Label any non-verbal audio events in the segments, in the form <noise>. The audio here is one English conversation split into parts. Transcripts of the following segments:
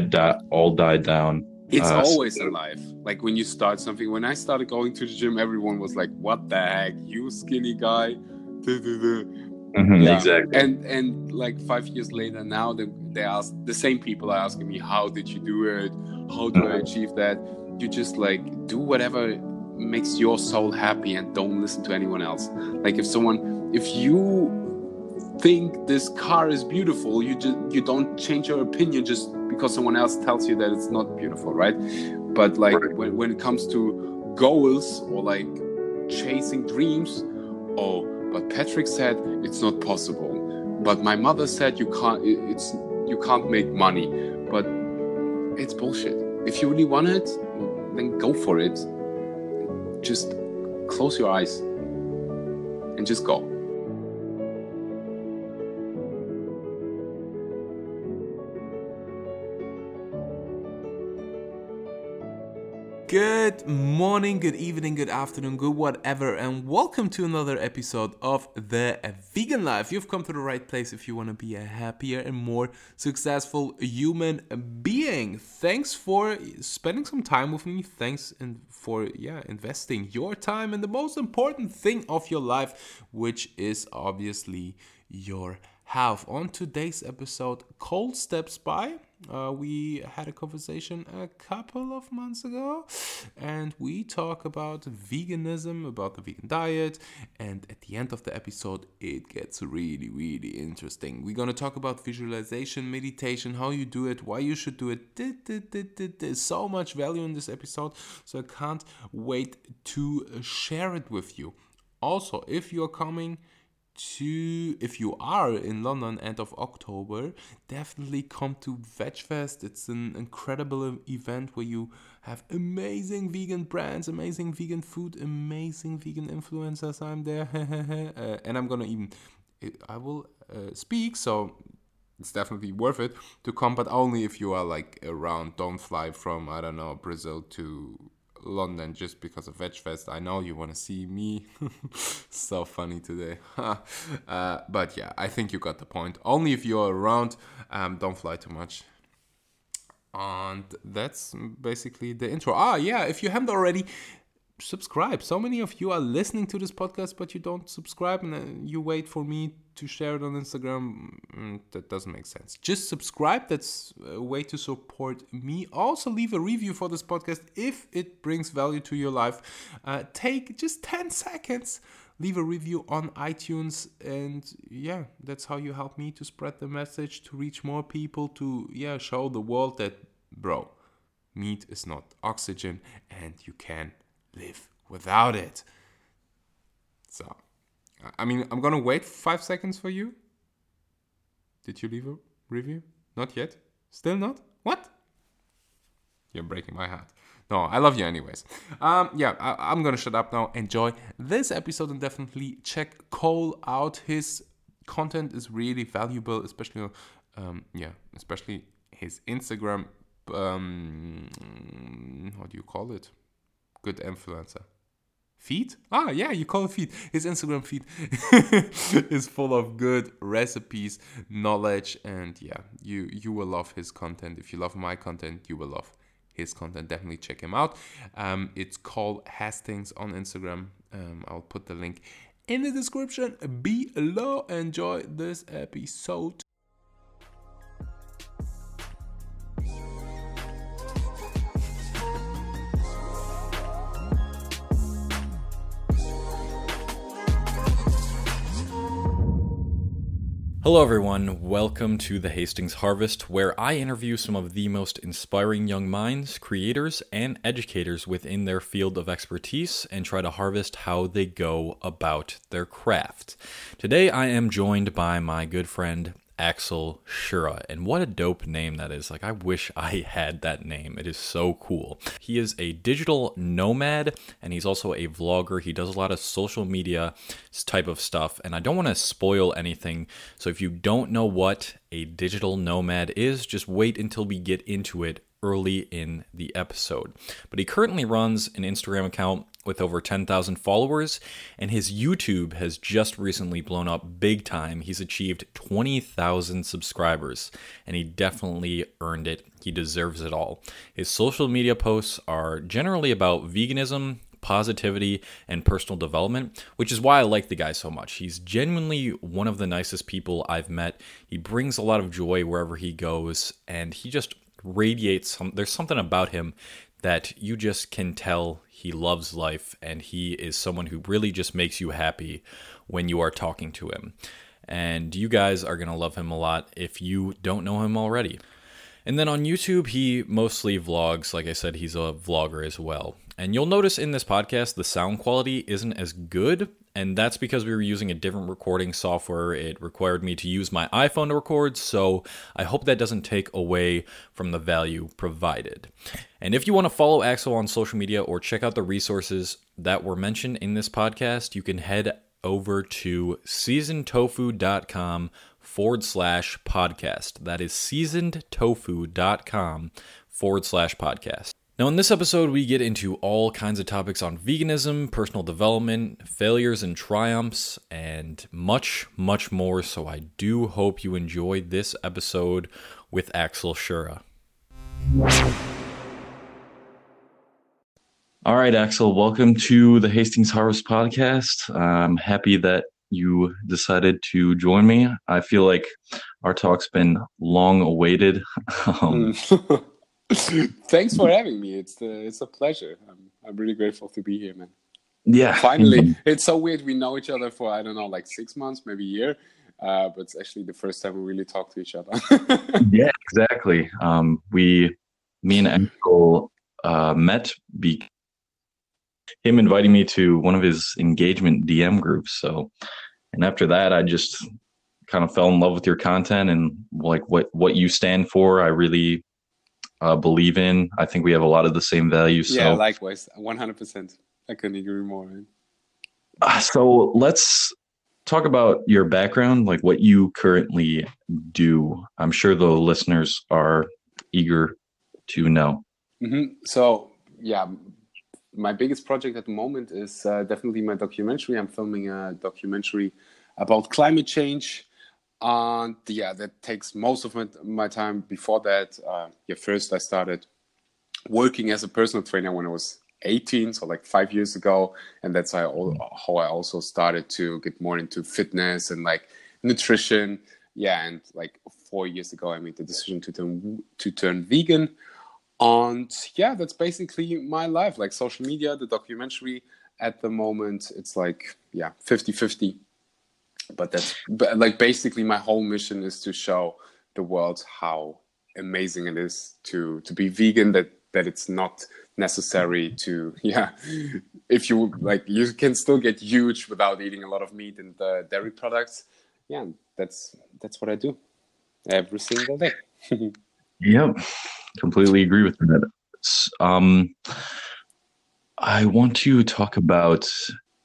died that all died down. It's Uh, always alive. Like when you start something. When I started going to the gym, everyone was like, "What the heck, you skinny guy?" <laughs> Mhm, Yeah. Exactly. And and like five years later, now they they ask the same people are asking me, "How did you do it? How do I Mhm. achieve that?" You just like do whatever makes your soul happy and don't listen to anyone else. Like if someone, if you think this car is beautiful, you just you don't change your opinion just because someone else tells you that it's not beautiful, right? But like Right. when, when it comes to goals or like chasing dreams, oh, but Patrick said it's not possible. But my mother said you can't. It's you can't make money. But it's bullshit. If you really want it, then go for it. Just close your eyes and just go. Good morning, good evening, good afternoon, good whatever, and welcome to another episode of The Vegan Life. You've come to the right place if you want to be a happier and more successful human being. Thanks for spending some time with me. Thanks and for yeah, investing your time in the most important thing of your life, which is obviously your health. On today's episode, Cole steps by. Uh, we had a conversation a couple of months ago, and we talk about veganism, about the vegan diet. And at the end of the episode, it gets really, really interesting. We're gonna talk about visualization, meditation, how you do it, why you should do it. There's so much value in this episode, so I can't wait to share it with you. Also, if you're coming to if you are in London end of October, definitely come to VegFest. It's an incredible event where you have amazing vegan brands, amazing vegan food, amazing vegan influencers. I'm there, <laughs> uh, and I'm gonna even I will uh, speak. So it's definitely worth it to come, but only if you are like around. Don't fly from I don't know Brazil to London just because of VegFest. I know you want to see me. <laughs> so funny today. <laughs> uh, but yeah, I think you got the point. Only if you're around, um, don't fly too much. And that's basically the intro. Ah, yeah, if you haven't already, subscribe. So many of you are listening to this podcast, but you don't subscribe and you wait for me to share it on Instagram. Mm, that doesn't make sense. Just subscribe. That's a way to support me. Also, leave a review for this podcast if it brings value to your life. Uh, take just 10 seconds. Leave a review on iTunes, and yeah, that's how you help me to spread the message, to reach more people, to yeah, show the world that, bro, meat is not oxygen, and you can live without it. So, I- mean, I'm gonna wait five seconds for you. Did you leave a review? Not yet? Still not? What? You're breaking my heart. No, I love you anyways. Um, yeah, I, I'm gonna shut up now. Enjoy this episode and definitely check Cole out. His content is really valuable, especially, um, yeah, especially his Instagram. Um, what do you call it? Good influencer. Feed? Ah, yeah, you call it feed. His Instagram feed <laughs> is full of good recipes, knowledge, and yeah, you you will love his content. If you love my content, you will love his content. Definitely check him out. Um, it's Cole Hastings on Instagram. Um, I'll put the link in the description below. Enjoy this episode. Hello, everyone. Welcome to the Hastings Harvest, where I interview some of the most inspiring young minds, creators, and educators within their field of expertise and try to harvest how they go about their craft. Today, I am joined by my good friend Axel Schura. And what a dope name that is. Like, I wish I had that name. It is so cool. He is a digital nomad and he's also a vlogger. He does a lot of social media type of stuff. And I don't want to spoil anything. So if you don't know what a digital nomad is, just wait until we get into it early in the episode. But he currently runs an Instagram account with over 10,000 followers, and his YouTube has just recently blown up big time. He's achieved 20,000 subscribers, and he definitely earned it. He deserves it all. His social media posts are generally about veganism, positivity, and personal development, which is why I like the guy so much. He's genuinely one of the nicest people I've met. He brings a lot of joy wherever he goes, and he just radiates some there's something about him that you just can tell he loves life and he is someone who really just makes you happy when you are talking to him. And you guys are going to love him a lot if you don't know him already. And then on YouTube, he mostly vlogs. Like I said, he's a vlogger as well. And you'll notice in this podcast, the sound quality isn't as good. And that's because we were using a different recording software. It required me to use my iPhone to record. So I hope that doesn't take away from the value provided. And if you want to follow Axel on social media or check out the resources that were mentioned in this podcast, you can head over to seasonedtofu.com forward slash podcast. That is seasonedtofu.com forward slash podcast. Now, in this episode, we get into all kinds of topics on veganism, personal development, failures and triumphs, and much, much more. So, I do hope you enjoyed this episode with Axel Schura. All right, Axel, welcome to the Hastings Harvest podcast. I'm happy that you decided to join me. I feel like our talk's been long awaited. <laughs> um, <laughs> <laughs> Thanks for having me. It's uh, it's a pleasure. I'm I'm really grateful to be here, man. yeah, Finally, it's so weird. We know each other for I don't know, like six months, maybe a year. Uh, but it's actually the first time we really talk to each other. <laughs> yeah, exactly. Um, we, me and Axel uh, met be him inviting me to one of his engagement DM groups. So, and after that, I just kind of fell in love with your content and like what what you stand for. I really uh, believe in. I think we have a lot of the same values. So, yeah, likewise, one hundred percent. I couldn't agree more. Man. uh, so let's talk about your background, like what you currently do. I'm sure the listeners are eager to know. hmm So yeah, my biggest project at the moment is uh, definitely my documentary. I'm filming a documentary about climate change. And yeah, that takes most of my, my time. Before that, uh, yeah, first I started working as a personal trainer when I was 18, so like five years ago, and that's how I, how I also started to get more into fitness and like nutrition. Yeah, and like four years ago, I made the decision to turn to turn vegan. And yeah, that's basically my life. Like social media, the documentary at the moment, it's like, yeah, 50 50. But that's but like basically my whole mission is to show the world how amazing it is to to be vegan, that that it's not necessary to <laughs> yeah. If you like you can still get huge without eating a lot of meat and uh, dairy products. Yeah that's that's what i do every single day. <laughs> Yep, completely agree with that. Um, I want to talk about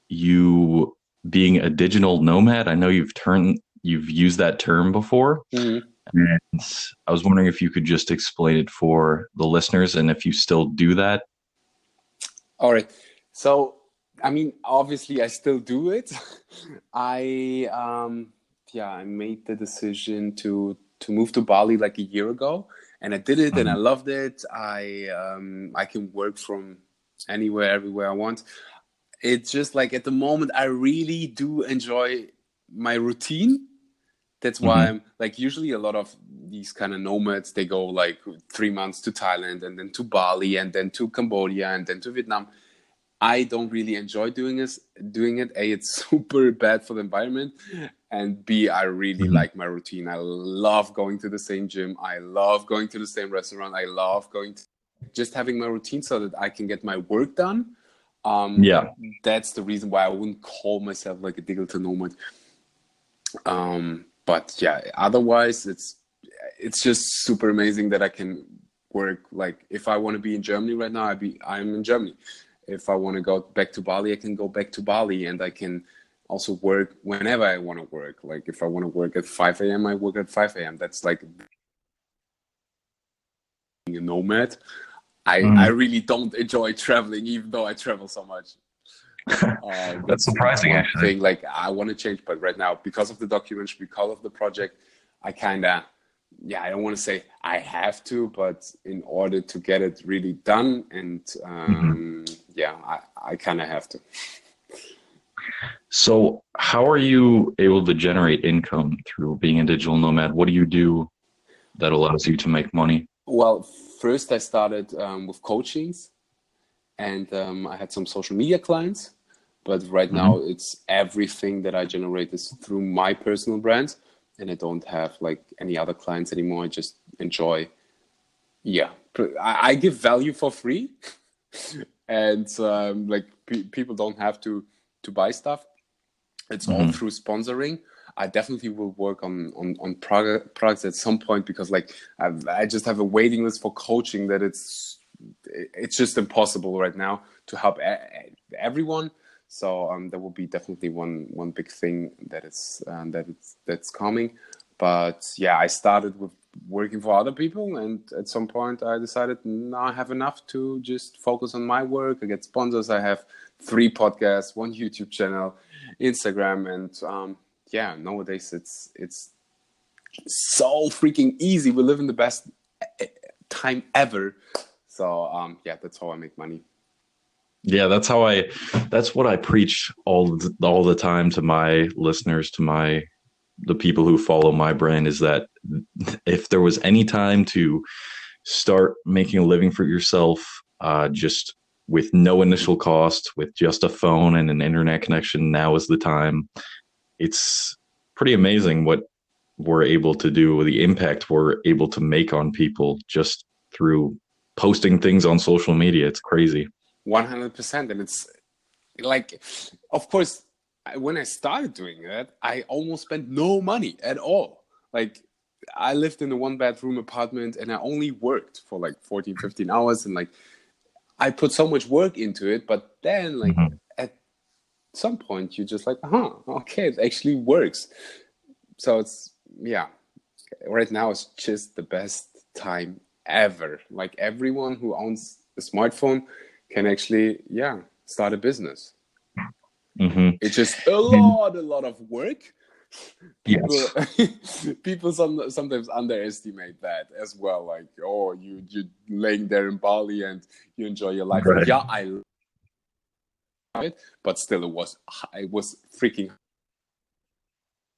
you being a digital nomad. I know you've turned you've used that term before, Mhm. and I was wondering if you could just explain it for the listeners, and if you still do that. All right. So, I mean, obviously, I still do it. <laughs> I, um, yeah, I made the decision to to move to Bali like a year ago, and I did it, and I loved it. I um, I can work from anywhere, everywhere I want. It's just like at the moment, I really do enjoy my routine. That's why I'm like usually a lot of these kind of nomads they go like three months to Thailand and then to Bali and then to Cambodia and then to Vietnam. I don't really enjoy doing this doing it. A it's <laughs> super bad for the environment and B I really Mhm. like my routine. I love going to the same gym. I love going to the same restaurant. I love going to just having my routine so that I can get my work done. Um, Yeah. that's the reason why I wouldn't call myself like a digital nomad. Um, but yeah, otherwise it's it's just super amazing that I can work like if I want to be in Germany right now, I be I'm in Germany. If I want to go back to Bali, I can go back to Bali and I can also work whenever I want to work. Like if I want to work at 5 a.m., I work at 5 a.m. That's like being a nomad. I, Mm. I really don't enjoy traveling, even though I travel so much. Uh, <laughs> That's surprising, actually. Thing like I want to change, but right now, because of the documentary, because of the project, I kind of, yeah, I don't want to say I have to, but in order to get it really done, and um, yeah, I, I kind of have to. So, how are you able to generate income through being a digital nomad? What do you do that allows you to make money? Well, first I started um, with coachings, and um, I had some social media clients. But right now, it's everything that I generate is through my personal brand, and I don't have like any other clients anymore. I just enjoy. Yeah, I, I give value for free, <laughs> and um, like pe- people don't have to to buy stuff. It's all Mhm. through sponsoring. I definitely will work on on on product, products at some point because like I, I just have a waiting list for coaching that it's it's just impossible right now to help e- everyone. So um, there will be definitely one one big thing that is um, that it's that's coming. But yeah, I started with working for other people, and at some point I decided now I have enough to just focus on my work. I get sponsors. I have three podcasts, one YouTube channel, Instagram, and um, yeah, nowadays it's it's so freaking easy. We live in the best eh, time ever. So um, yeah, that's how I make money. Yeah, that's how I. That's what I preach all all the time to my listeners, to my the people who follow my brand. Is that if there was any time to start making a living for yourself, uh, just with no initial cost, with just a phone and an internet connection, now is the time. It's pretty amazing what we're able to do, the impact we're able to make on people just through posting things on social media. It's crazy. 100% and it's like of course when i started doing that i almost spent no money at all like i lived in a one bedroom apartment and i only worked for like 14 15 hours and like i put so much work into it but then like Mhm. Some point you're just like huh okay it actually works. So it's yeah right now it's just the best time ever. Like everyone who owns a smartphone can actually yeah start a business. Hmm it's just a <laughs> lot a lot of work. Yes. people, <laughs> people some, sometimes underestimate that as well. Like oh you you laying there in bali and you enjoy your life. Right. yeah i it but still it was it was freaking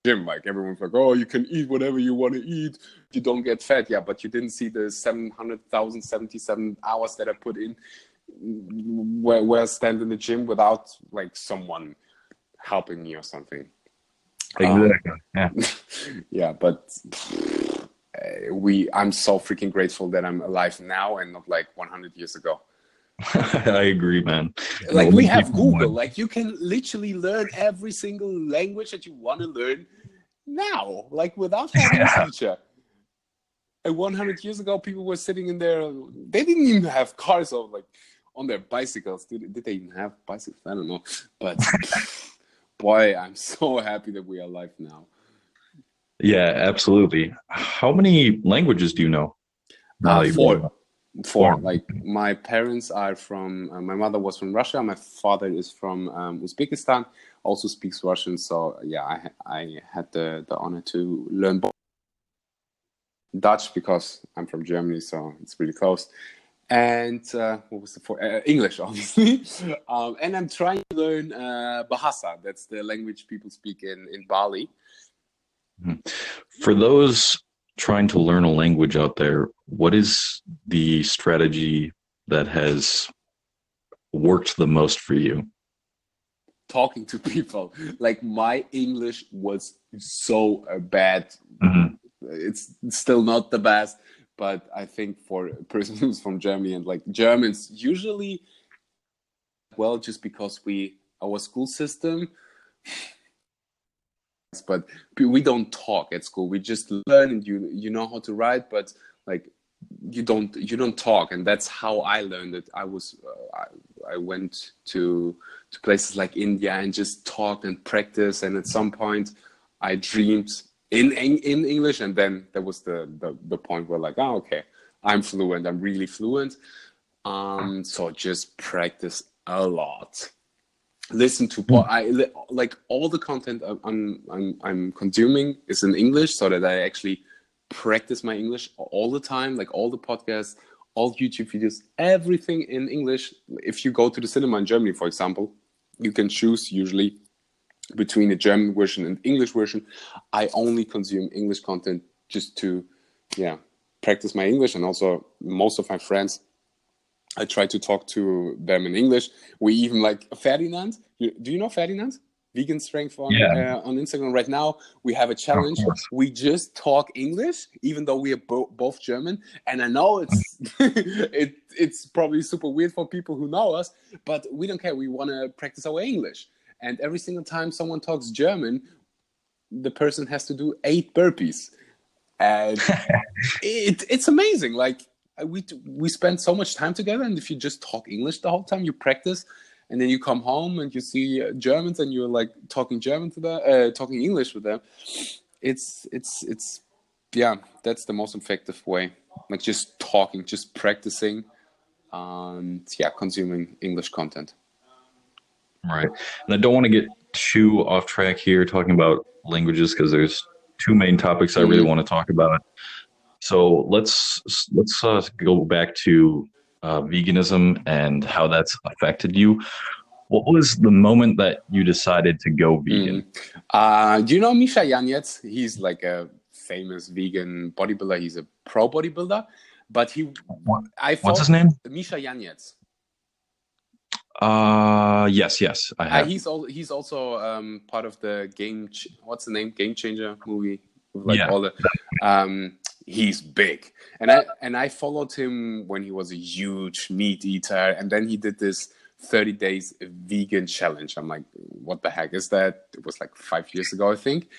gym like everyone's like oh you can eat whatever you want to eat you don't get fat yeah but you didn't see the 700077 hours that i put in where, where i stand in the gym without like someone helping me or something Exactly. yeah. <laughs> yeah but uh, we i'm so freaking grateful that i'm alive now and not like 100 years ago <laughs> I agree, man. like we have google. Like you can literally learn every single language that you want to learn now like without <laughs> having a teacher. And 100 years ago people were sitting in there they didn't even have cars or like on their bicycles. Did, did they even have bicycles? I don't know. But <laughs> boy i'm so happy that we are alive now. Yeah, absolutely. How many languages do you know? Uh, four. Four. Four. Like my parents are from. Uh, my mother was from Russia. My father is from um, Uzbekistan. Also speaks Russian. So yeah, I I had the the honor to learn both. Dutch because I'm from Germany, so it's really close. And uh, what was the four? Uh, English, <laughs> obviously. um, and I'm trying to learn uh, Bahasa. That's the language people speak in in Bali. For those trying to learn a language out there, what is the strategy that has worked the most for you? talking to people. Like my English was so uh, bad. Mhm. It's still not the best, but I think for <laughs> a person who's from Germany and like Germans usually well just because we our school system but we don't talk at school. We just learn and you you know how to write but like you don't you don't talk and that's how I learned it. I was uh, I, I went to to places like India and just talked and practiced. And at some point, I dreamed in in, in English, and then that was the, the the point where like, oh, okay, I'm fluent. I'm really fluent. Um, so just practice a lot. Listen to I like all the content I'm I'm I'm consuming is in English, so that I actually practice my English all the time, like all the podcasts, all YouTube videos, everything in English. If you go to the cinema in Germany, for example, you can choose usually between the German version and English version. I only consume English content just to, yeah, practice my English, and also most of my friends. I try to talk to them in English. We even like Ferdinand. Do you know Ferdinand? Vegan strength on yeah. uh, on Instagram right now. We have a challenge. We just talk English, even though we are bo- both German. And I know it's <laughs> it it's probably super weird for people who know us, but we don't care. We want to practice our English. And every single time someone talks German, the person has to do eight burpees, and <laughs> it, it's amazing. Like we we spend so much time together, and if you just talk English the whole time, you practice and then you come home and you see Germans and you're like talking German to them, uh, talking English with them. It's it's it's yeah, that's the most effective way. Like just talking, just practicing, and yeah, consuming English content. Right, and I don't want to get too off track here talking about languages because there's two main topics I really mm-hmm. want to talk about. So let's let's uh, go back to uh, veganism and how that's affected you. What was the moment that you decided to go vegan? Mm. Uh, do you know Misha Yanets? He's like a famous vegan bodybuilder. He's a pro bodybuilder, but he. What? I What's his name? Misha Yanets. Uh yes, yes, I uh, have. Uh, he's also he's also um, part of the game. Ch- what's the name? Game Changer movie. Like yeah. all the um, he's big. And i and i followed him when he was a huge meat eater. And then he did this 30 days vegan challenge. I'm like what the heck is that? It was like five years ago i think.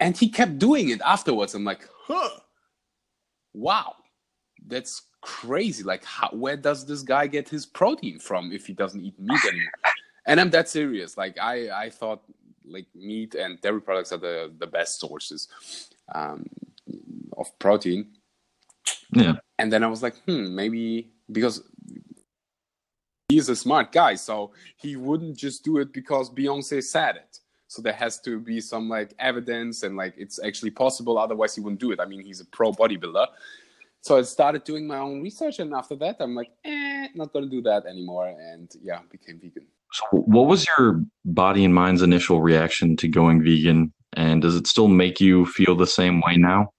And he kept doing it afterwards. I'm like huh wow that's crazy. Like how, where does this guy get his protein from if he doesn't eat meat anymore? <laughs> And i'm that serious. Like i i thought like meat and dairy products are the the best sources. Um, of protein. Yeah. And then I was like, hmm, maybe because he's a smart guy, so he wouldn't just do it because Beyonce said it. So there has to be some like evidence and like it's actually possible. Otherwise, he wouldn't do it. I mean, he's a pro bodybuilder. So I started doing my own research, and after that, I'm like, eh, not gonna do that anymore, and yeah, became vegan. So, what was your body and mind's initial reaction to going vegan, and does it still make you feel the same way now?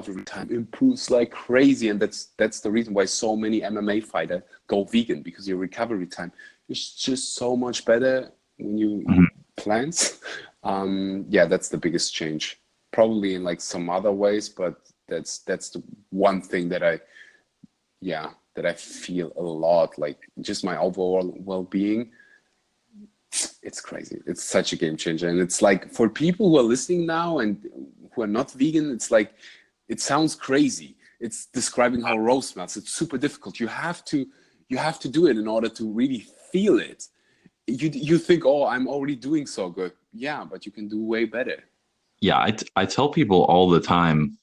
Recovery time. Improves like crazy and that's that's the reason why so many mma fighter go vegan because your recovery time is just so much better when you mm-hmm. plants um yeah that's the biggest change. Probably in like some other ways but that's that's the one thing that i yeah that i feel a lot like just my overall well-being. It's crazy. It's such a game changer. And it's like for people who are listening now and who are not vegan it's like it sounds crazy. It's describing how rose smells. It's super difficult. You have to you have to do it in order to really feel it. You you think oh i'm already doing so good. Yeah but you can do way better. Yeah I, t- I tell people all the time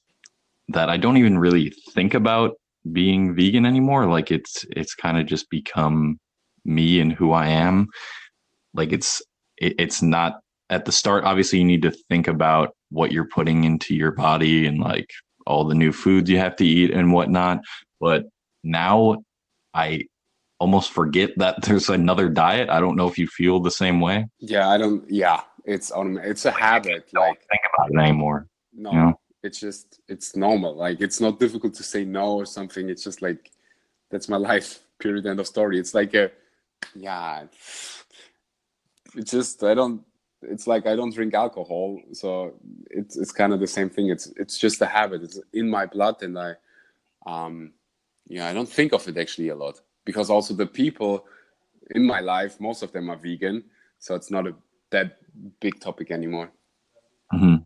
that i don't even really think about being vegan anymore. Like it's it's kind of just become me and who i am. Like it's it, it's not at the start obviously you need to think about what you're putting into your body and like all the new foods you have to eat and whatnot. But now I almost forget that <laughs> there's another diet. I don't know if you feel the same way. Yeah, I don't. Yeah, it's on. It's a habit. Don't like think about it anymore. No, you know? it's just it's normal. Like it's not difficult to say no or something. It's just like that's my <laughs> life. Period. End of story. It's like a yeah. It's just I don't it's like I don't drink alcohol, so it's it's kind of the same thing. It's it's just a habit. It's in my blood, and I, um, yeah, I don't think of it actually a lot because also the people in my life, most of them are vegan, so it's not a that big topic anymore. Mm-hmm.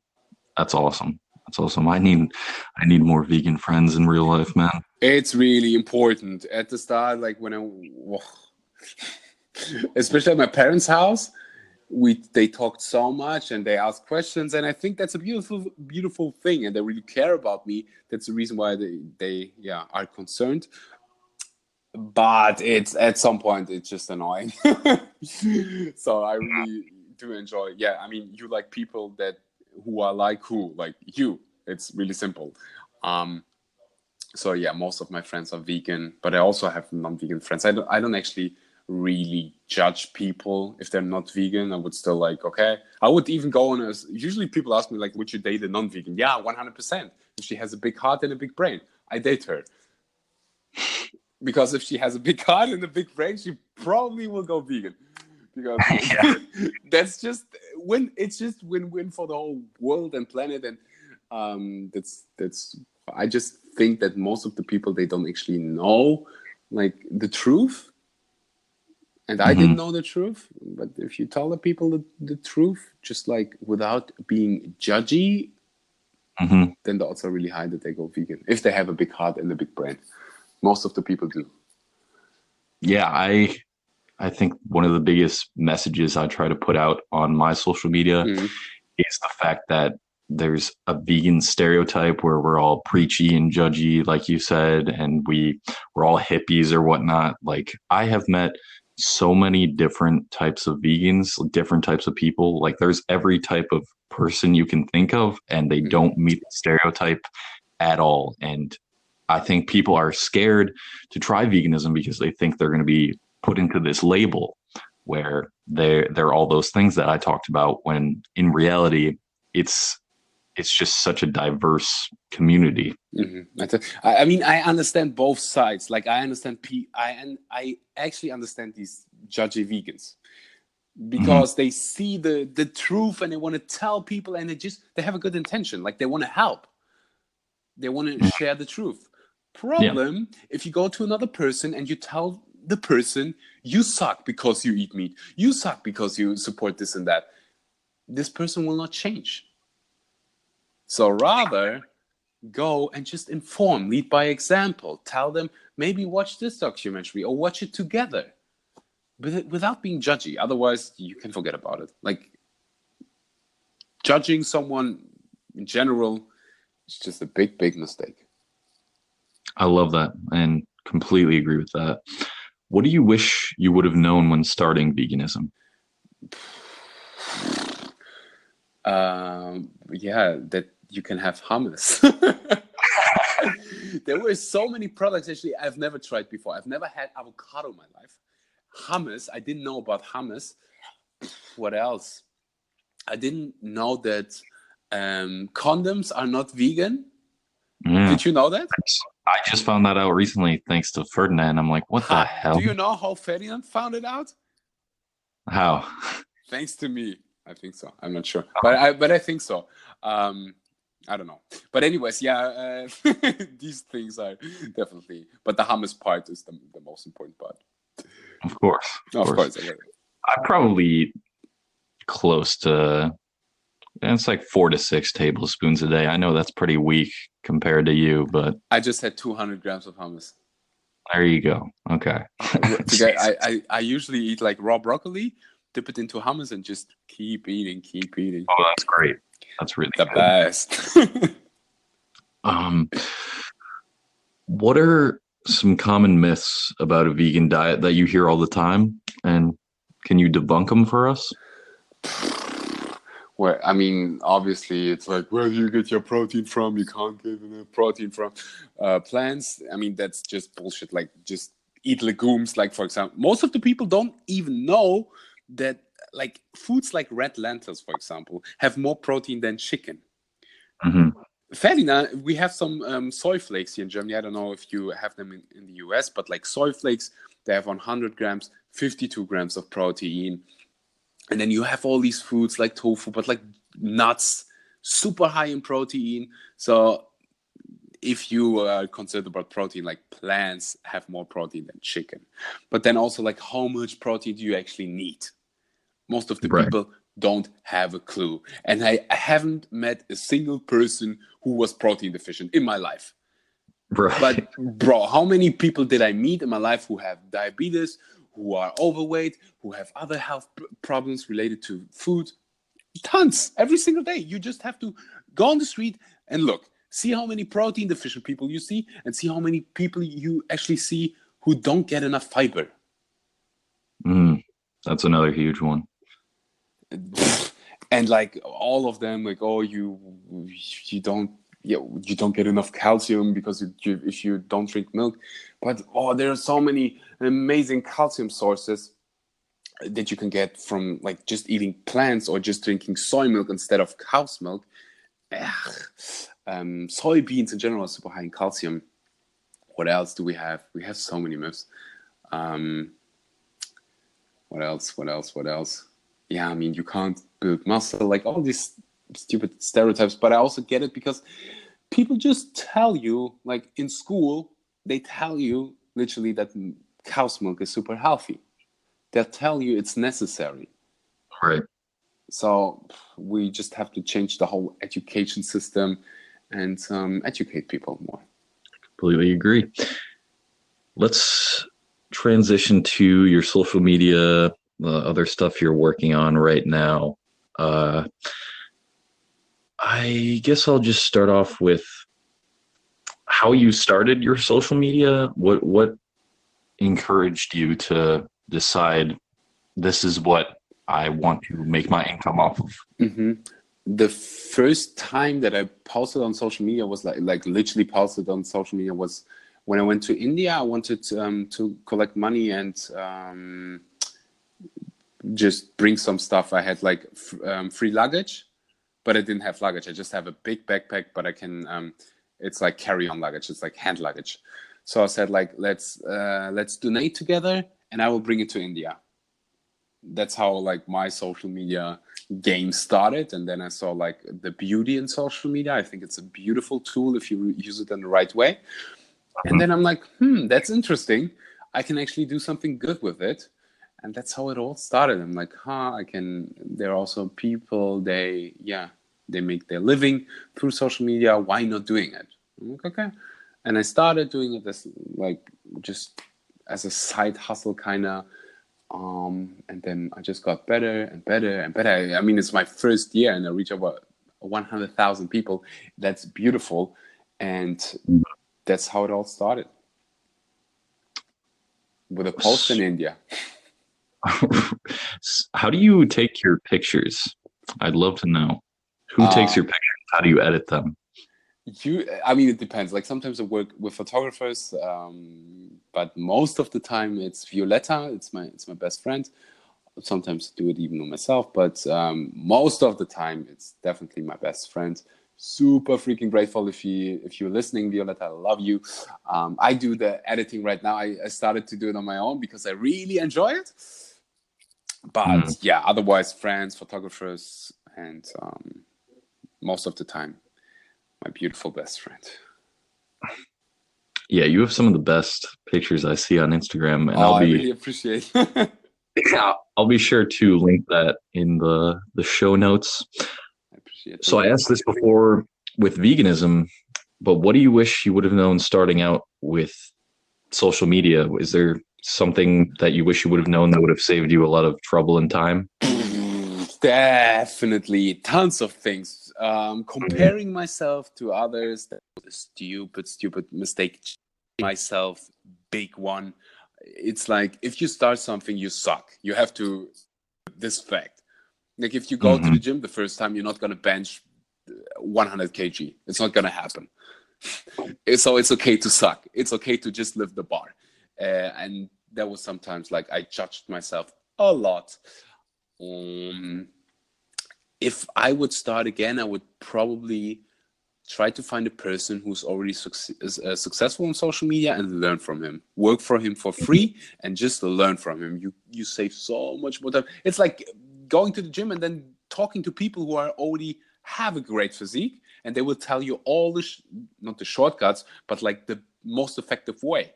That's awesome. That's awesome. I need I need more vegan friends in real life, man. It's really important at the start, like when I, <laughs> especially at my parents' house, we they talked so much and they asked questions, and I think that's a beautiful, beautiful thing, and they really care about me. That's the reason why they, they, yeah, are concerned. But it's at some point it's just annoying. <laughs> so I really do enjoy. Yeah, I mean, you like people that who are like who, like you. It's really simple. Um, so yeah, most of my friends are vegan, but I also have non-vegan friends. I don't, I don't actually really judge people if they're not vegan. I would still like, okay. I would even go on as usually people ask me like, would you date a non-vegan? Yeah, one hundred percent. If she has a big heart and a big brain, I date her. <laughs> because if she has a big heart and a big brain, she probably will go vegan. Because <laughs> <laughs> that's just win. It's just win-win for the whole world and planet, and um, that's that's. I just think that most of the people they don't actually know like the truth and I mm-hmm. didn't know the truth. But if you tell the people the, the truth, just like without being judgy, mm-hmm. then the odds are really high that they go vegan if they have a big heart and a big brain. Most of the people do. Yeah, I I think one of the biggest messages I try to put out on my social media mm-hmm. is the fact that there's a vegan stereotype where we're all preachy and judgy, like you said, and we we're all hippies or whatnot. Like I have met so many different types of vegans, different types of people. Like there's every type of person you can think of, and they mm-hmm. don't meet the stereotype at all. And I think people are scared to try veganism because they think they're going to be put into this label where they're they're all those things that I talked about when in reality it's it's just such a diverse community. Mm-hmm. I mean, I understand both sides. Like, I understand P. I and I actually understand these judgy vegans because mm-hmm. they see the the truth and they want to tell people, and they just they have a good intention. Like, they want to help. They want to mm-hmm. share the truth. Problem yeah. if you go to another person and you tell the person you suck because you eat meat, you suck because you support this and that. This person will not change so rather go and just inform, lead by example, tell them maybe watch this documentary or watch it together but without being judgy. Otherwise, you can forget about it. Like judging someone in general is just a big, big mistake. I love that and completely agree with that. What do you wish you would have known when starting veganism? <sighs> Um, yeah, that you can have hummus. <laughs> there were so many products actually I've never tried before. I've never had avocado in my life. Hummus, I didn't know about hummus. <sniffs> What else? I didn't know that um, condoms are not vegan. Mm. Did you know that? I just found that out recently thanks to Ferdinand. I'm like, what the hell? Do you know how Ferdinand found it out? How? Thanks to me. I think so. I'm not sure, but I but I think so. Um, I don't know. But anyways, yeah, uh, <laughs> these things are definitely. But the hummus part is the, the most important part. Of course. Of, of course. course. I probably eat close to. It's like four to six tablespoons a day. I know that's pretty weak compared to you, but I just had 200 grams of hummus. There you go. Okay. <laughs> I, I, I usually eat like raw broccoli, dip it into hummus, and just keep eating, keep eating. Oh, that's great. That's really the good. best. <laughs> um, what are some common myths about a vegan diet that you hear all the time, and can you debunk them for us? <sighs> Well, I mean, obviously, it's like where do you get your protein from? You can't get enough protein from uh, plants. I mean, that's just bullshit. Like, just eat legumes. Like, for example, most of the people don't even know that like foods like red lentils, for example, have more protein than chicken. Mm-hmm. Ferdinand, we have some um, soy flakes here in Germany. I don't know if you have them in, in the US, but like soy flakes, they have 100 grams, 52 grams of protein. And then you have all these foods like tofu, but like nuts, super high in protein. So if you are concerned about protein, like plants have more protein than chicken. But then also, like, how much protein do you actually need? Most of the right. people don't have a clue. And I, I haven't met a single person who was protein deficient in my life. Right. But bro, how many people did I meet in my life who have diabetes, who are overweight, who have other health problems related to food? Tons every single day. You just have to go on the street and look. See how many protein deficient people you see, and see how many people you actually see who don't get enough fiber. Mm, that's another huge one. And like all of them, like oh, you you don't you, you don't get enough calcium because you, if you don't drink milk. But oh, there are so many amazing calcium sources that you can get from like just eating plants or just drinking soy milk instead of cow's milk. Ugh. Um, soybeans in general are super high in calcium. What else do we have? We have so many myths. Um, what else? What else? What else? Yeah, I mean, you can't build muscle, like all these stupid stereotypes. But I also get it because people just tell you, like in school, they tell you literally that cow's milk is super healthy. They'll tell you it's necessary. Right. So we just have to change the whole education system and um, educate people more. Completely agree. Let's transition to your social media, the other stuff you're working on right now. Uh, I guess I'll just start off with how you started your social media. What what encouraged you to decide this is what I want to make my income off of? Mm-hmm. The first time that I posted on social media was like like literally posted on social media was when I went to India. I wanted um, to collect money and um, just bring some stuff. I had like f- um, free luggage, but I didn't have luggage. I just have a big backpack, but I can. Um, it's like carry-on luggage. It's like hand luggage. So I said like let's uh, let's donate together, and I will bring it to India. That's how like my social media game started, and then I saw like the beauty in social media. I think it's a beautiful tool if you use it in the right way. And then I'm like, hmm, that's interesting. I can actually do something good with it. And that's how it all started. I'm like, huh, I can. There are also people, they, yeah, they make their living through social media. Why not doing it? I'm like, okay. And I started doing it as like just as a side hustle kind of. Um, and then I just got better and better and better. I mean, it's my first year and I reach over 100,000 people. That's beautiful. And that's how it all started with a post in India. <laughs> how do you take your pictures? I'd love to know. Who takes Uh, your pictures? How do you edit them? You, I mean, it depends. Like sometimes I work with photographers, um, but most of the time it's Violetta. It's my it's my best friend. Sometimes I do it even on myself, but um, most of the time it's definitely my best friend. Super freaking grateful if you if you're listening, Violetta. I love you. Um, I do the editing right now. I, I started to do it on my own because I really enjoy it. But Mm. yeah, otherwise friends, photographers, and um, most of the time my beautiful best friend. Yeah, you have some of the best pictures I see on Instagram, and oh, I'll I be really appreciate. I <laughs> Yeah, <coughs> I'll be sure to link that in the the show notes. I appreciate. So I asked this before with veganism, but what do you wish you would have known starting out with social media? Is there something that you wish you would have known that would have saved you a lot of trouble and time? Definitely, tons of things. Um, comparing myself to others, that was a stupid, stupid mistake. Myself, big one. It's like if you start something, you suck. You have to this fact. Like if you go to the gym the first time, you're not gonna bench 100 kg. It's not gonna happen. <laughs> so it's okay to suck. It's okay to just lift the bar. Uh, and there was sometimes like I judged myself a lot. Um, if I would start again, I would probably try to find a person who's already suc- is, uh, successful on social media and learn from him. Work for him for free <laughs> and just learn from him. You you save so much more time. It's like going to the gym and then talking to people who are already have a great physique and they will tell you all the sh- not the shortcuts but like the most effective way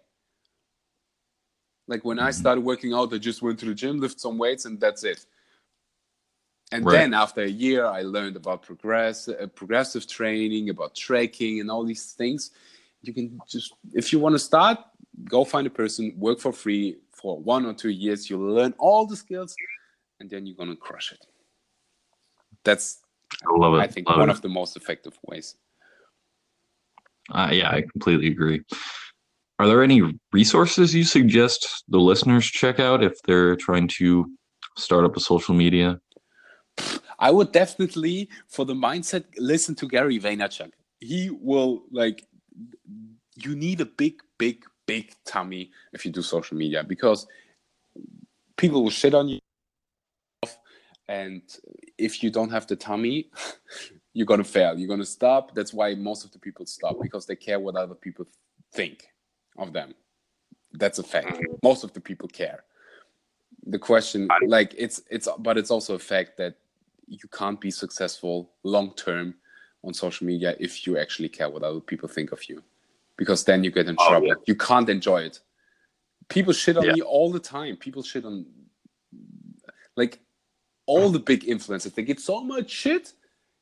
like when i Mhm. started working out i just went to the gym lift some weights and that's it and Right. then after a year i learned about progress uh, progressive training about tracking and all these things you can just if you want to start, go find a person, work for free for one or two years. You'll learn all the skills, and then you're gonna crush it. That's I love it. I think love one it. of the most effective ways. Uh, yeah, I completely agree. Are there any resources you suggest the listeners check out if they're trying to start up a social media? I would definitely, for the mindset, listen to Gary Vaynerchuk. He will like. You need a big, big, big tummy if you do social media because people will shit on you, and if you don't have the tummy, <laughs> you're gonna fail. You're gonna stop. That's why most of the people stop because they care what other people think of them. That's a fact. Mm-hmm. Most of the people care. The question, like, it's it's, but it's also a fact that you can't be successful long term on social media if you actually care what other people think of you, because then you get in Oh, trouble. yeah. You can't enjoy it. People shit on Yeah. me all the time. People shit on, like, all the big influencers. They get so much shit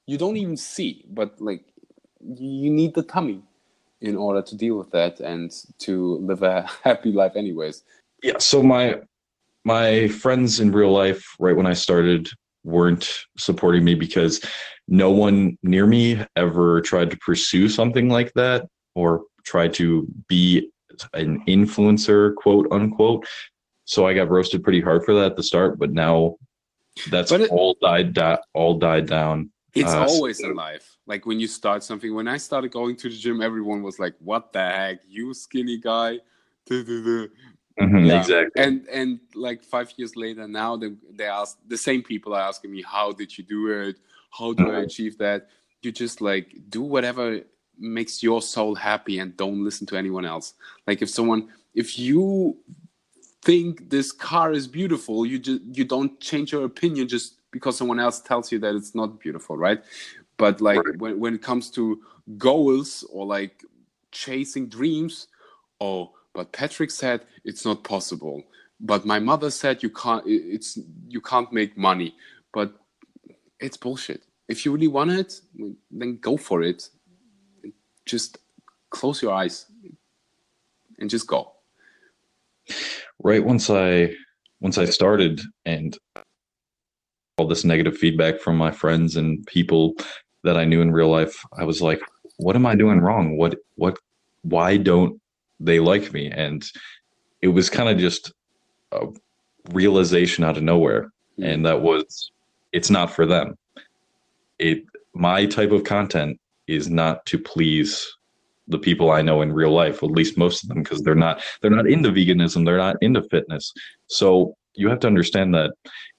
you don't even see. But like, you need the tummy in order to deal with that and to live a <laughs> happy life, anyways. Yeah, so my my friends in real life right when I started weren't supporting me because no one near me ever tried to pursue something like that or tried to be an influencer, quote unquote. So I got roasted pretty hard for that at the start, but now that's it- all died all died down. It's Uh, always in life. Like when you start something. When I started going to the gym, everyone was like, "What the heck, you skinny guy?" <laughs> Mhm, Yeah. Exactly. And and like five years later, now they they ask the same people are asking me, "How did you do it? How do I Mhm. achieve that?" You just like do whatever makes your soul happy and don't listen to anyone else. Like if someone, if you think this car is beautiful, you just you don't change your opinion just because someone else tells you that it's not beautiful, right? But like Right. when when it comes to goals or like chasing dreams, oh, but Patrick said it's not possible. But my mother said you can't. It's you can't make money. But it's bullshit. If you really want it, then go for it. Just close your eyes and just go. right once i once i started and all this negative feedback from my friends and people that i knew in real life i was like what am i doing wrong? What what why don't they like me? And it was kind of just a realization out of nowhere. Hmm. And that was it's not for them. It my type of content is not to please the people I know in real life, at least most of them, because they're not they're not into veganism, they're not into fitness. So you have to understand that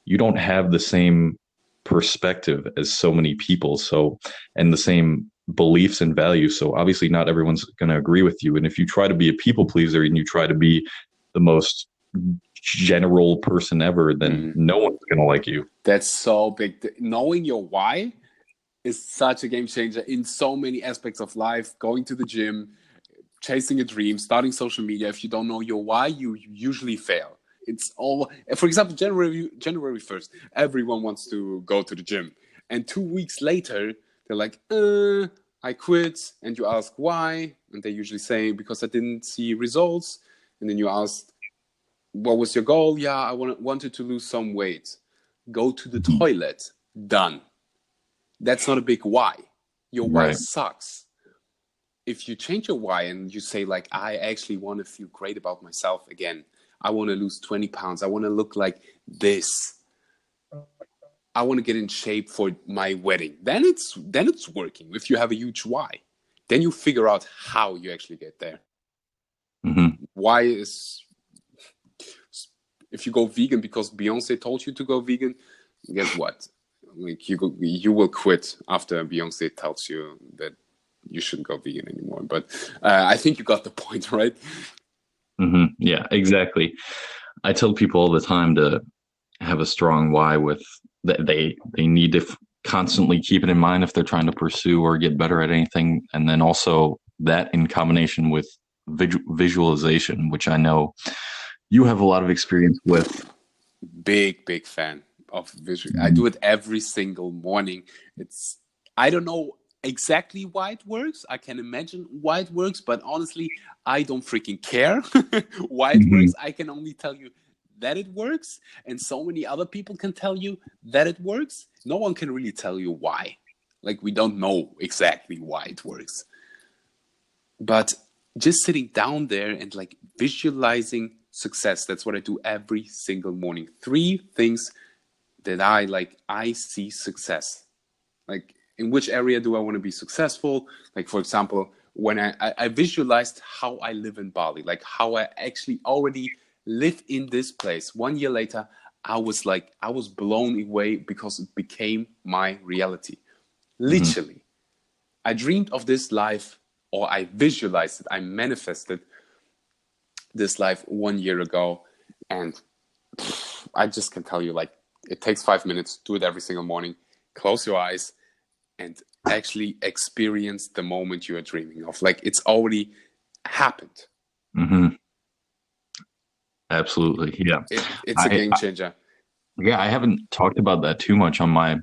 you don't have the same perspective as so many people. So and the same beliefs and values. So obviously not everyone's going to agree with you. And if you try to be a people pleaser and you try to be the most general person ever, then Mhm. no one's going to like you. That's so big. Knowing your why is such a game changer in so many aspects of life. Going to the gym, chasing a dream, starting social media. If you don't know your why, you usually fail. It's all. For example, January January first, everyone wants to go to the gym, and two weeks later, they're like, uh, "I quit." And you ask why, and they usually say, "Because I didn't see results." And then you ask, "What was your goal?" Yeah, I want, wanted to lose some weight go to the toilet done that's not a big why your why Right. sucks if you change your why and you say like i actually want to feel great about myself again i want to lose 20 pounds i want to look like this i want to get in shape for my wedding then it's then it's working if you have a huge why then you figure out how you actually get there hmm why is if you go vegan because Beyonce told you to go vegan, guess what? Like you go, you will quit after Beyonce tells you that you shouldn't go vegan anymore. But uh, I think you got the <laughs> point, right? Hmm Yeah, exactly. I tell people all the time to have a strong why with that they they need to f- constantly keep it in mind if they're trying to pursue or get better at anything, and then also that in combination with visu- visualization, which I know you have a lot of experience with. Big, big fan of visual. I do it every single morning. It's I don't know exactly why it works. I can imagine why it works, but honestly, I don't freaking care <laughs> why it Mhm. works. I can only tell you that it works, and so many other people can tell you that it works. No one can really tell you why. Like, we don't know exactly why it works. But just sitting down there and like visualizing success, that's what I do every single morning. Three things that I like, I see success. Like, in which area do I want to be successful? Like, for example, when I, I, I visualized how I live in Bali, like how I actually already live in this place. One year later, I was like, I was blown away because it became my reality. Mm-hmm. Literally. I dreamed of this life, or I visualized it, I manifested this life one year ago. And pff, I just can tell you, like, it takes five minutes, do it every single morning, close your eyes, and actually experience the moment you are dreaming of. Like, it's already happened. hmm Absolutely. Yeah. It, it's a I- game I- changer. Yeah, I haven't talked about that too much on my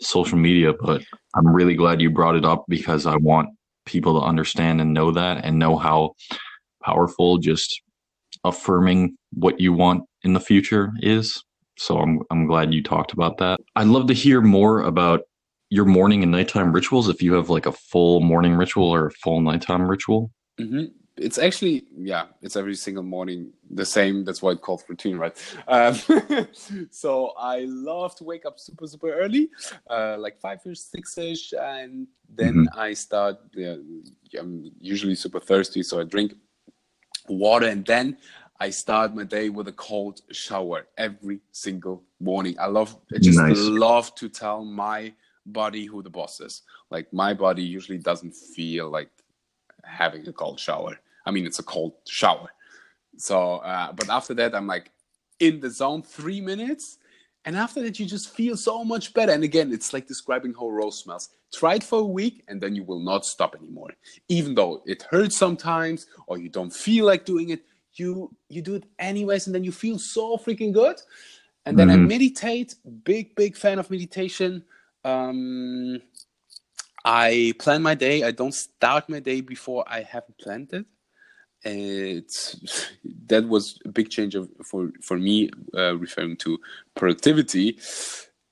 social media, but I'm really glad you brought it up because I want people to understand and know that and know how powerful just affirming what you want in the future is. So I'm I'm glad you talked about that. I'd love to hear more about your morning and nighttime rituals if you have like a full morning ritual or a full nighttime ritual. hmm It's actually, yeah, it's every single morning the same. That's why it's called routine, right? Um, <laughs> so I love to wake up super, super early, uh, like five or six ish, and then I start. I'm usually super thirsty, so I drink water, and then I start my day with a cold shower every single morning. I love, I just Nice. love to tell my body who the boss is. Like my body usually doesn't feel like having a cold shower. I mean, it's a cold shower. So, uh, but after that, I'm like in the zone three minutes. And after that, you just feel so much better. And again, it's like describing how rose smells. Try it for a week and then you will not stop anymore. Even though it hurts sometimes or you don't feel like doing it, you you do it anyways and then you feel so freaking good. And then I Mhm. meditate, big, big fan of meditation. Um, I plan my day. I don't start my day before I haven't planned it. It's <laughs> that was a big change of, for for me, uh, referring to productivity.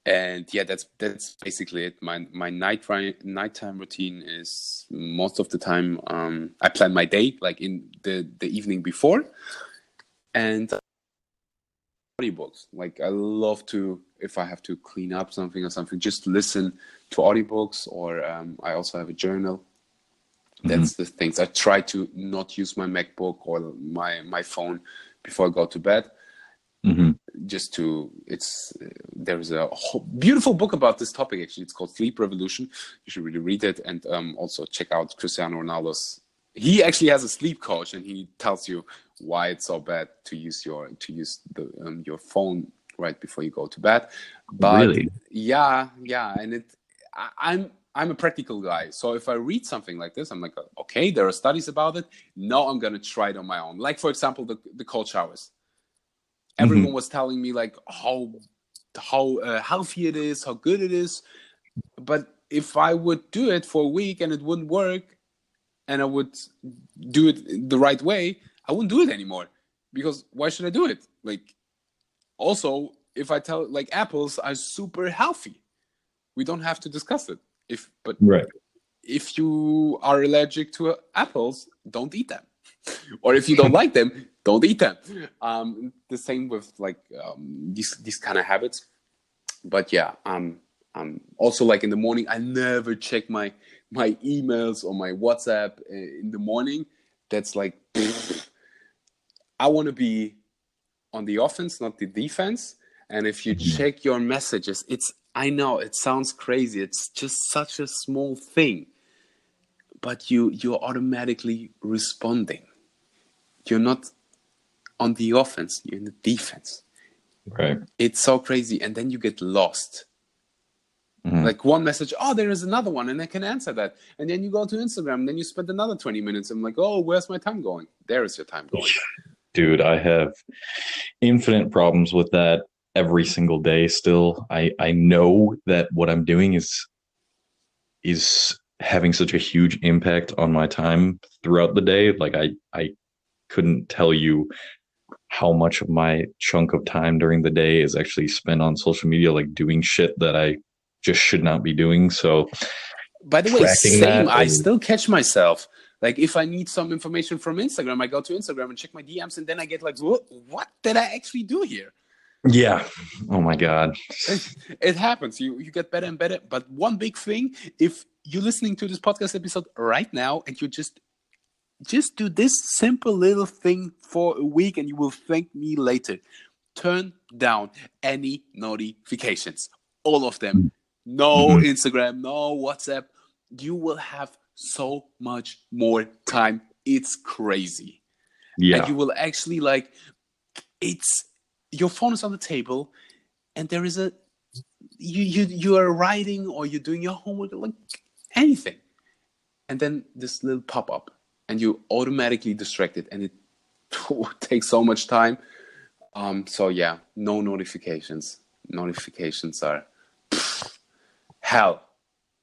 And yeah, that's that's basically it. My my night nighttime routine is most of the time um, I plan my day like in the the evening before, and audiobooks. Like I love to if I have to clean up something or something, just listen to audiobooks. Or um, I also have a journal. That's the things. I try to not use my MacBook or my my phone before I go to bed. hmm Just to it's uh, there's a whole, beautiful book about this topic. Actually, it's called Sleep Revolution. You should really read it and um, also check out Cristiano Ronaldo's. He actually has a sleep coach, and he tells you why it's so bad to use your to use the um, your phone right before you go to bed. But Really? yeah, yeah, and it I, I'm I'm a practical guy, so if I read something like this, I'm like, okay, there are studies about it. No, I'm gonna try it on my own. Like for example, the the cold showers. Everyone was telling me like how how uh, healthy it is, how good it is, but if I would do it for a week and it wouldn't work, and I would do it the right way, I wouldn't do it anymore. Because why should I do it? Like, also, if I tell like apples are super healthy, we don't have to discuss it. If but Right. if you are allergic to apples, don't eat them. <laughs> or if you don't like them, don't eat them. Um, the same with like um, these these kind of habits. But yeah, um, um, also like in the morning, I never check my my emails or my WhatsApp uh, in the morning. That's like <laughs> I want to be on the offense, not the defense. And if you check your messages, it's I know it sounds crazy. It's just such a small thing, but you you're automatically responding. You're not on the offense. You're in the defense. Right. It's so crazy, and then you get lost. Mhm. Like one message, oh, there is another one, and I can answer that. And then you go to Instagram, then you spend another 20 minutes. I'm like, oh, where's my time going? There is your time going. <laughs> dude i have infinite problems with that every single day still i i know that what i'm doing is is having such a huge impact on my time throughout the day. Like I I couldn't tell you how much of my chunk of time during the day is actually spent on social media, like doing shit that I just should not be doing. So, by the way, same. I still catch myself. Like if I need some information from Instagram, I go to Instagram and check my DMs, and then I get like, what, what did I actually do here? Yeah. Oh my god. <laughs> It, happens. You you get better and better. But one big thing, if you're listening to this podcast episode right now and you just just do this simple little thing for a week and you will thank me later. Turn down any notifications. All of them. Hmm. No mm-hmm. Instagram, no WhatsApp. You will have so much more time. It's crazy. Yeah. And you will actually like it's your phone is on the table and there is a you you you are writing or you're doing your homework like anything and then this little pop-up and you automatically distracted and it <laughs> takes so much time um so yeah no notifications notifications are hell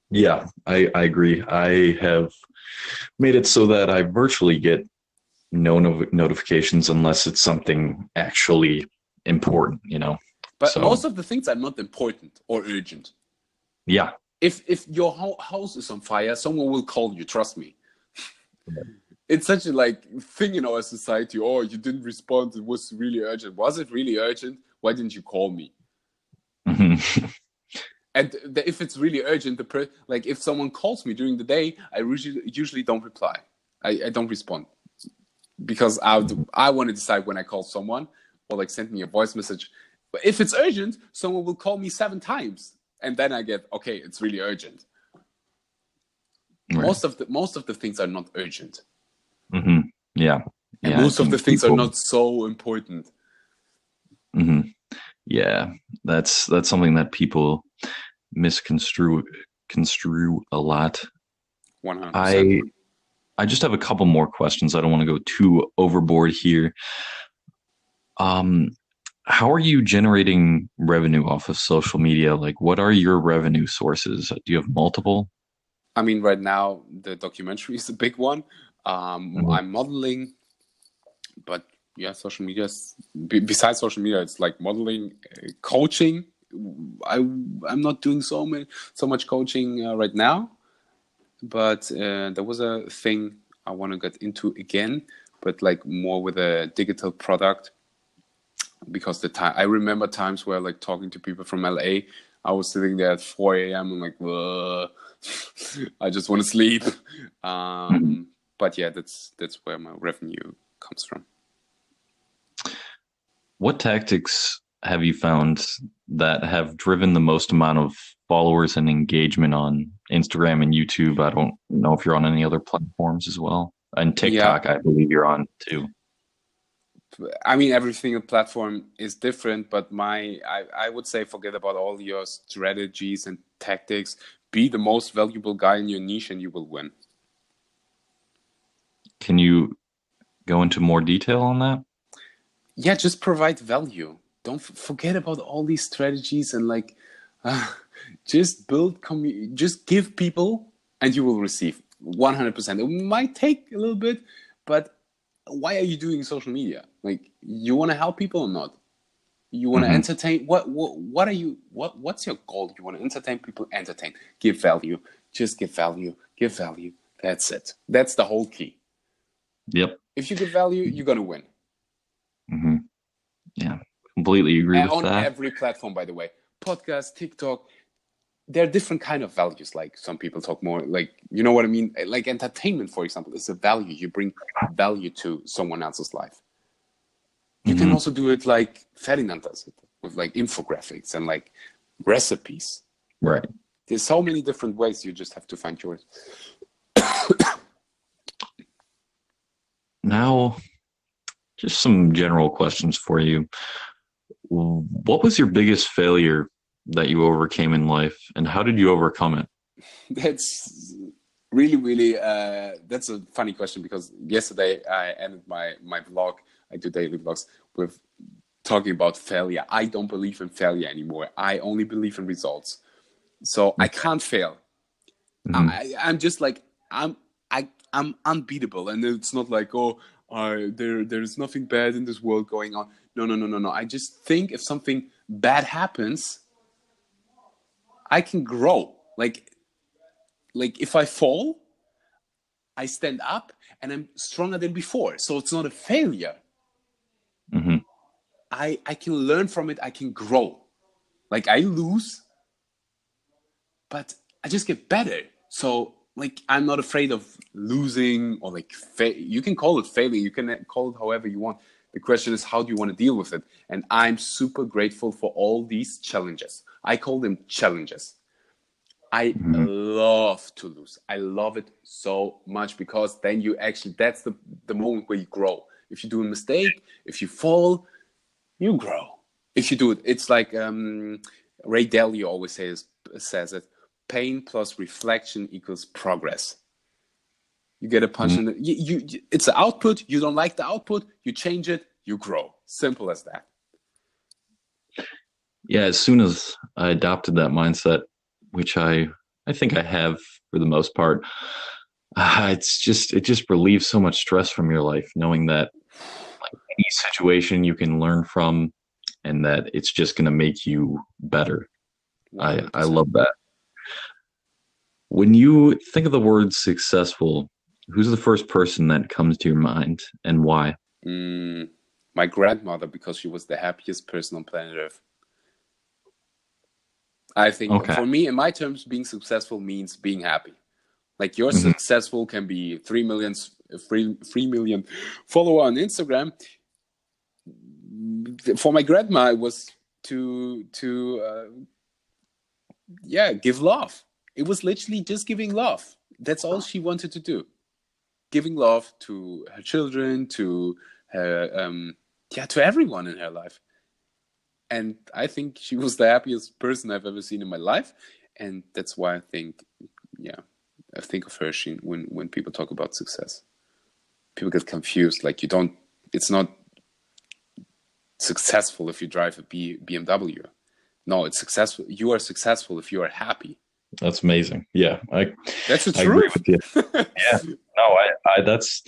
yeah i i agree i have made it so that i virtually get no, no notifications unless it's something actually important, you know. But so, most of the things are not important or urgent. Yeah. If if your house is on fire, someone will call you. Trust me. It's such a like thing in our society. Oh, you didn't respond. It was really urgent. Was it really urgent? Why didn't you call me? Mm-hmm. <laughs> and the, if it's really urgent, the per- like if someone calls me during the day, I usually usually don't reply. I, I don't respond because I I want to decide when I call someone or like send me a voice message. But if it's urgent, someone will call me seven times, and then I get okay, it's really urgent. Right. Most of the most of the things are not urgent. Mm-hmm. Yeah. And yeah, most of the things people... are not so important. Mm-hmm. Yeah, that's that's something that people misconstrue construe a lot. 100%. I I just have a couple more questions. I don't want to go too overboard here. Um, how are you generating revenue off of social media? Like, what are your revenue sources? Do you have multiple? I mean, right now the documentary is a big one. Um, mm-hmm. I'm modeling, but yeah, social media. Besides social media, it's like modeling, uh, coaching. I I'm not doing so many so much coaching uh, right now, but uh, there was a thing I want to get into again, but like more with a digital product because the time I remember times where like talking to people from LA, I was sitting there at 4 a.m. and like, <laughs> I just want to sleep. <laughs> Um, but yeah, that's that's where my revenue comes from. What tactics have you found that have driven the most amount of followers and engagement on Instagram and YouTube? I don't know if you're on any other platforms as well. And TikTok, yeah. I believe you're on too. I mean, every single platform is different, but my I, I would say forget about all your strategies and tactics. Be the most valuable guy in your niche, and you will win. Can you go into more detail on that? Yeah, just provide value. Don't f- forget about all these strategies and like, <laughs> uh, just build commu- Just give people, and you will receive one hundred percent. It might take a little bit, but why are you doing social media? Like, you want to help people or not? You want to mm-hmm. entertain? What, what what are you? What what's your goal? You want to entertain people? Entertain. Give value. Just give value. Give value. That's it. That's the whole key. Yep. If you give value, you're gonna win. Mm-hmm. Yeah, completely agree and with on that. On every platform, by the way, podcast, TikTok, there are different kind of values like some people talk more like you know what i mean? Like entertainment for example is a value. You bring value to someone else's life. You mm-hmm. can also do it like ferdinand does it with like infographics and like recipes. Right. There's so many different ways you just have to find yours. <coughs> Now just some general questions for you. What was your biggest failure that you overcame in life and how did you overcome it? <laughs> That's really really uh, that's a funny question because yesterday i ended my my vlog i do daily vlogs with talking about failure. I don't believe in failure anymore. I only believe in results. So i can't fail. Mhm. I, I'm just like I'm I I'm unbeatable, and it's not like oh uh, there there's nothing bad in this world going on. No no no no no. I just think if something bad happens, I can grow. Like like if I fall, I stand up and I'm stronger than before. So it's not a failure. Mhm. I I can learn from it. I can grow. Like I lose, but I just get better. So like I'm not afraid of losing or like fa- you can call it failing. You can call it however you want. The question is how do you want to deal with it? And I'm super grateful for all these challenges. I call them challenges. I love to lose. I love it so much because then you actually that's the the moment where you grow. If you do a mistake, if you fall, you grow. If you do it, it's like um, Ray Dalio always says says it: pain plus reflection equals progress. You get a punch in the you, you, It's the output. You don't like the output. You change it. You grow. Simple as that. yeah as soon as i adopted that mindset which i i think i have for the most part uh, <sighs> it's just it just relieves so much stress from your life knowing that like any situation you can learn from and that it's just going to make you better i i love that when you think of the word successful who's the first person that comes to your mind and why Mm, my grandmother because she was the happiest person on planet Earth. I think Okay. for me, in my terms, being successful means being happy. Like your Mhm. successful can be three million, three, three million follower on Instagram. For my grandma, it was to to uh, yeah give love. It was literally just giving love. That's all she wanted to do giving love to her children, to her, um, yeah, to everyone in her life. And I think she was the happiest person I've ever seen in my life, and that's why I think, yeah, I think of her she, when when people talk about success. People get confused. Like you don't. It's not successful if you drive a B, BMW. No, it's successful. You are successful if you are happy. That's amazing yeah i That's the I agree truth. with you. <laughs> yeah. No, I, I that's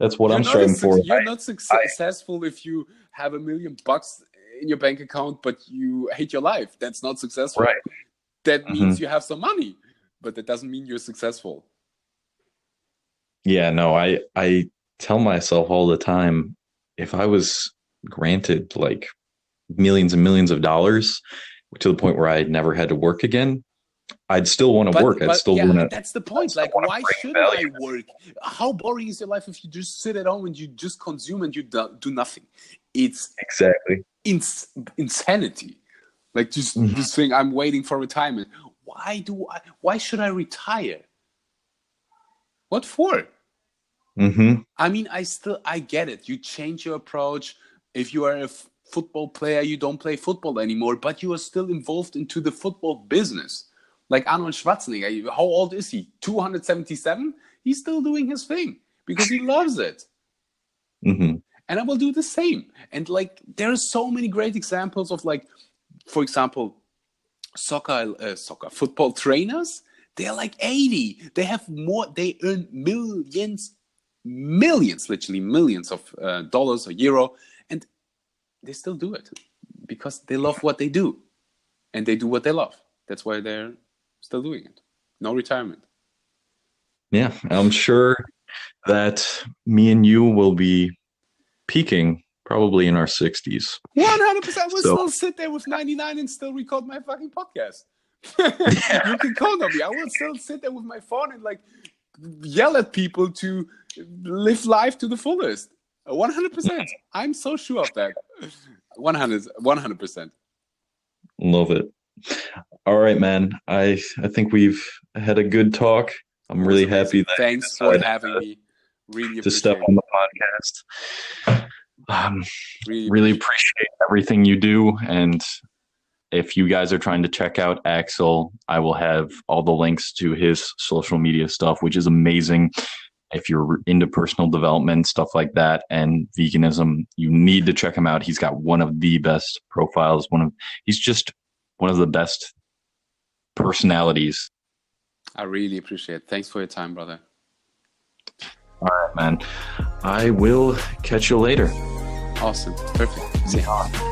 that's what You're I'm striving for. You're I- not suc- successful if you have a million bucks in your bank account, but you hate your life. That's not successful. Right. That Mhm. means you have some money, but that doesn't mean you're successful. yeah, no, I I tell myself all the time if I was granted like millions and millions of dollars to the point where I never had to work again, I'd still want to But, work. I'd but still yeah, want to. that's the point. Like, why should value. I work? How boring is your life if you just sit at home and you just consume and you do, do nothing? It's Exactly. ins- insanity. Like just Mhm. this thing. I'm waiting for retirement. Why do I? Why should I retire? What for? hmm I mean, I still I get it. You change your approach. If you are a f- football player, you don't play football anymore, but you are still involved into the football business. Like Arnold Schwarzenegger, how old is he? 277? He's still doing his thing because he loves it. hmm And I will do the same. And like there are so many great examples of like for example, soccer uh, soccer football trainers, they're like 80. They have more they earn millions millions, literally millions of uh, dollars or euro, and they still do it because they love what they do, and they do what they love. That's why they're still doing it. No retirement. Yeah, I'm sure that me and you will be peaking probably in our 60s. One hundred percent. We'll So- still sit there with ninety nine and still record my fucking podcast. you can count on me. I will still sit there with my phone and like yell at people to live life to the fullest. One hundred percent. I'm so sure of that. 100 percent. Love it. All right, man. I I think we've had a good talk. I'm really happy that Thanks for having me. Really to step on the podcast. Um, Really, really appreciate everything you do. And if you guys are trying to check out Axel, I will have all the links to his social media stuff, which is amazing. If you're into personal development, stuff like that, and veganism, you need to check him out. He's got one of the best profiles. One of he's just one of the best personalities I really appreciate it. Thanks for your time, brother. All right, man. I will catch you later. Awesome. Perfect. See you.